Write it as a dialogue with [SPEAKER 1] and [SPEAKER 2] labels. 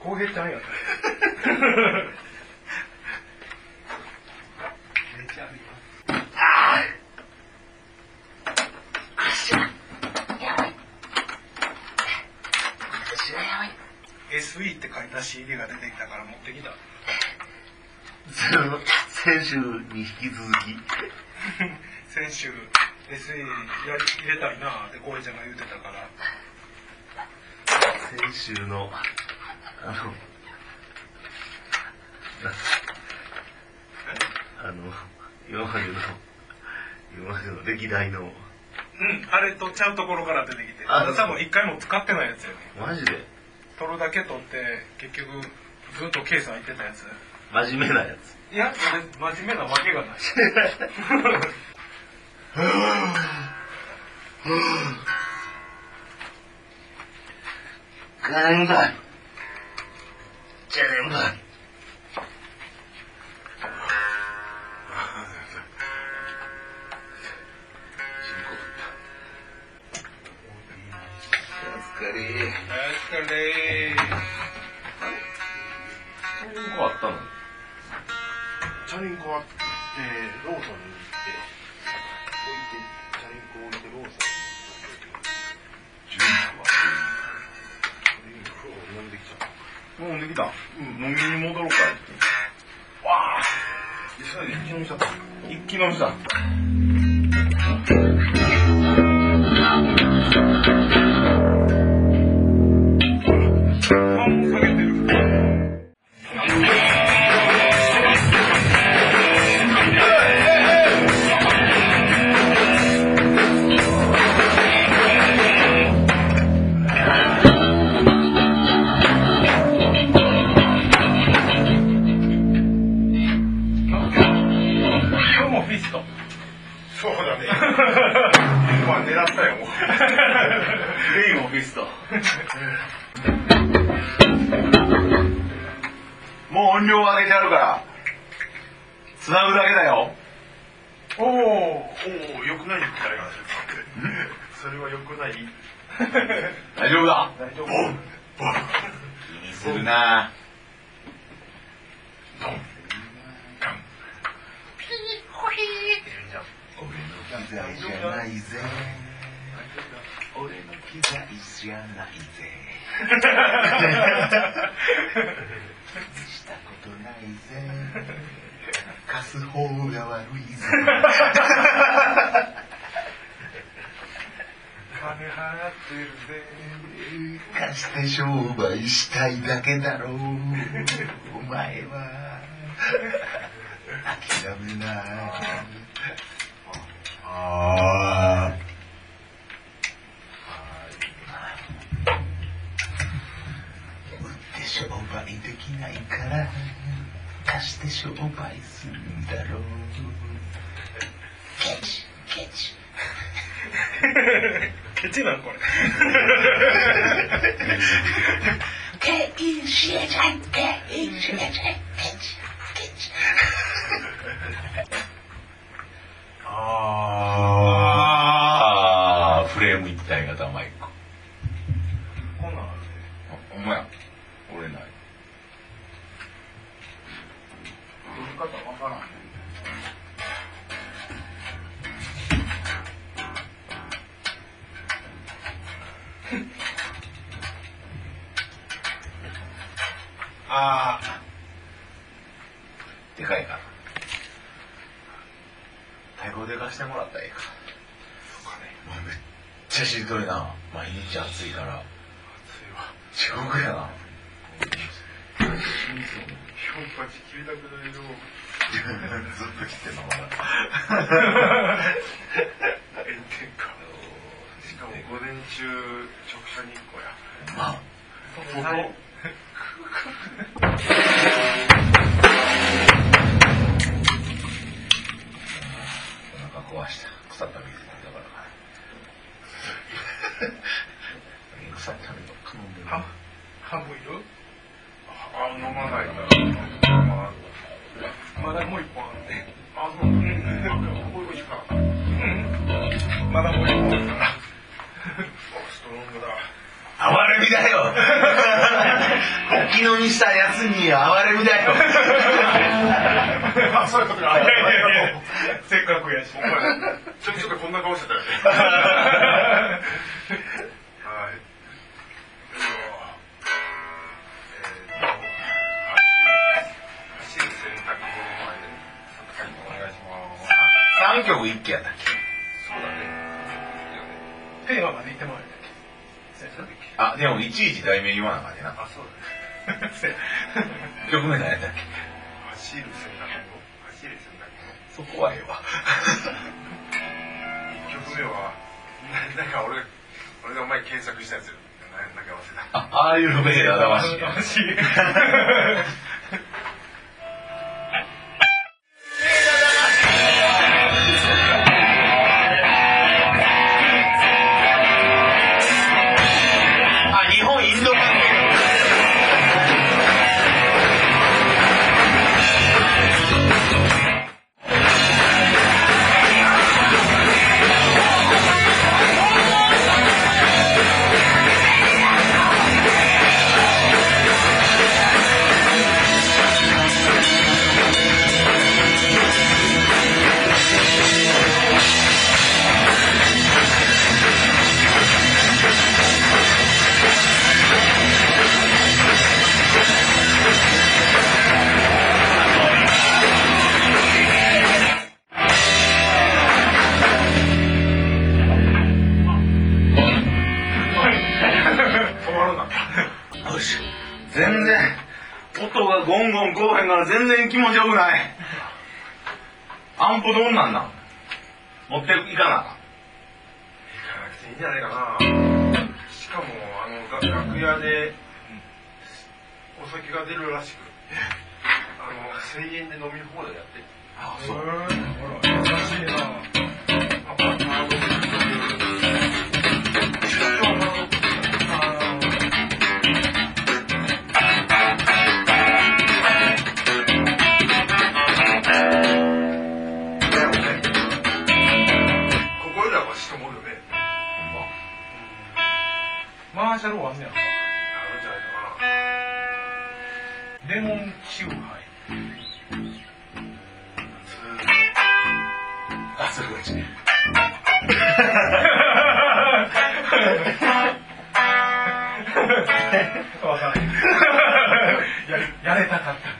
[SPEAKER 1] 浩平ちゃんやった。SE って書いた CD が出てきたから持ってきた。
[SPEAKER 2] 先週に引き続き
[SPEAKER 1] 先週 SE やり入れたいなって浩平ちゃんが言ってたから。
[SPEAKER 2] 先週のあのなあの今までの今までの歴代の
[SPEAKER 1] うん、あれとちゃうところから出てきて。
[SPEAKER 2] あ
[SPEAKER 1] あ多分一回も使ってないやつやね。
[SPEAKER 2] マジで？
[SPEAKER 1] 取るだけ取って、結局、ずっとケース入ってたやつ。
[SPEAKER 2] 真面目なやつ
[SPEAKER 1] いや、真面目なわけがない。
[SPEAKER 2] ガンバじゃねんばお疲れ。
[SPEAKER 1] お疲れ。
[SPEAKER 2] チャリンコあったの？
[SPEAKER 3] チャリンコは、えー、ローソンに行って、
[SPEAKER 2] もうできた。うん。飲みに戻ろうかって。わあ急いで一気飲みした。一気飲みした
[SPEAKER 1] 日もフィスト。
[SPEAKER 3] そうだね。まあ、狙ったよ、もう。
[SPEAKER 2] レインオフィストもう音量上げてあるからつなぐだけだよ
[SPEAKER 1] おお。
[SPEAKER 3] おお、良くないってありましたそれは良くない。
[SPEAKER 2] 大丈夫だ
[SPEAKER 1] 大丈夫。
[SPEAKER 2] 気にするな
[SPEAKER 3] ドン、ガン、ピー、ホヒーって言うんじゃん。
[SPEAKER 2] じゃないぜ俺の機材じゃないぜしたことないぜ貸す方が悪いぜ
[SPEAKER 1] 金払ってるぜ。
[SPEAKER 2] 貸して商売したいだけだろうお前は諦めないああ売って商売できないから貸して商売するんだろう。ケチケチ。
[SPEAKER 1] ケチなんこれ。
[SPEAKER 2] ケイシエちゃんケイシエちゃんケチあでかいから。太鼓でかしてもらったらええか。もうめっちゃしんどいな。毎日暑いから。地獄やな。
[SPEAKER 3] パチ切りたくないよ。
[SPEAKER 2] ずっと来てんのまだ。
[SPEAKER 3] 炎天下。しかも午前中、直射日光や。
[SPEAKER 2] まあ にしたやつに哀れみだよ。
[SPEAKER 3] あそうい。うことが
[SPEAKER 1] いやいやいやせっかくやし
[SPEAKER 3] ちょちょっとこんな顔してたよねはいえっと走る走る洗濯物前でお願いします
[SPEAKER 2] 三曲一気やったっけ
[SPEAKER 3] そうだね
[SPEAKER 1] テーマまで言ってもらえたっけ
[SPEAKER 2] あでもいちいち題名言わなあかんねな
[SPEAKER 3] あそうだね
[SPEAKER 2] 曲名何やったっけ？
[SPEAKER 3] 走る洗濯物走る洗濯物
[SPEAKER 2] そこはええわ。
[SPEAKER 3] 一曲目はななんか俺俺が前検索したやつななんか忘れた。
[SPEAKER 2] あああいうの目で表し 全然音がゴンゴンこうへんから全然気持ちよくない。アンプどんなんなん？持っていかな。
[SPEAKER 3] 行かなくていいんじゃないかな。しかもあのが楽屋でお酒が出るらしく。あの1000円で飲み放題やって。
[SPEAKER 2] あ
[SPEAKER 1] へーほらマーシャルワンねやろ。
[SPEAKER 3] あるんじゃないかな
[SPEAKER 1] レモンチューハイ。
[SPEAKER 2] あそれこっち
[SPEAKER 1] わからん ややれたかった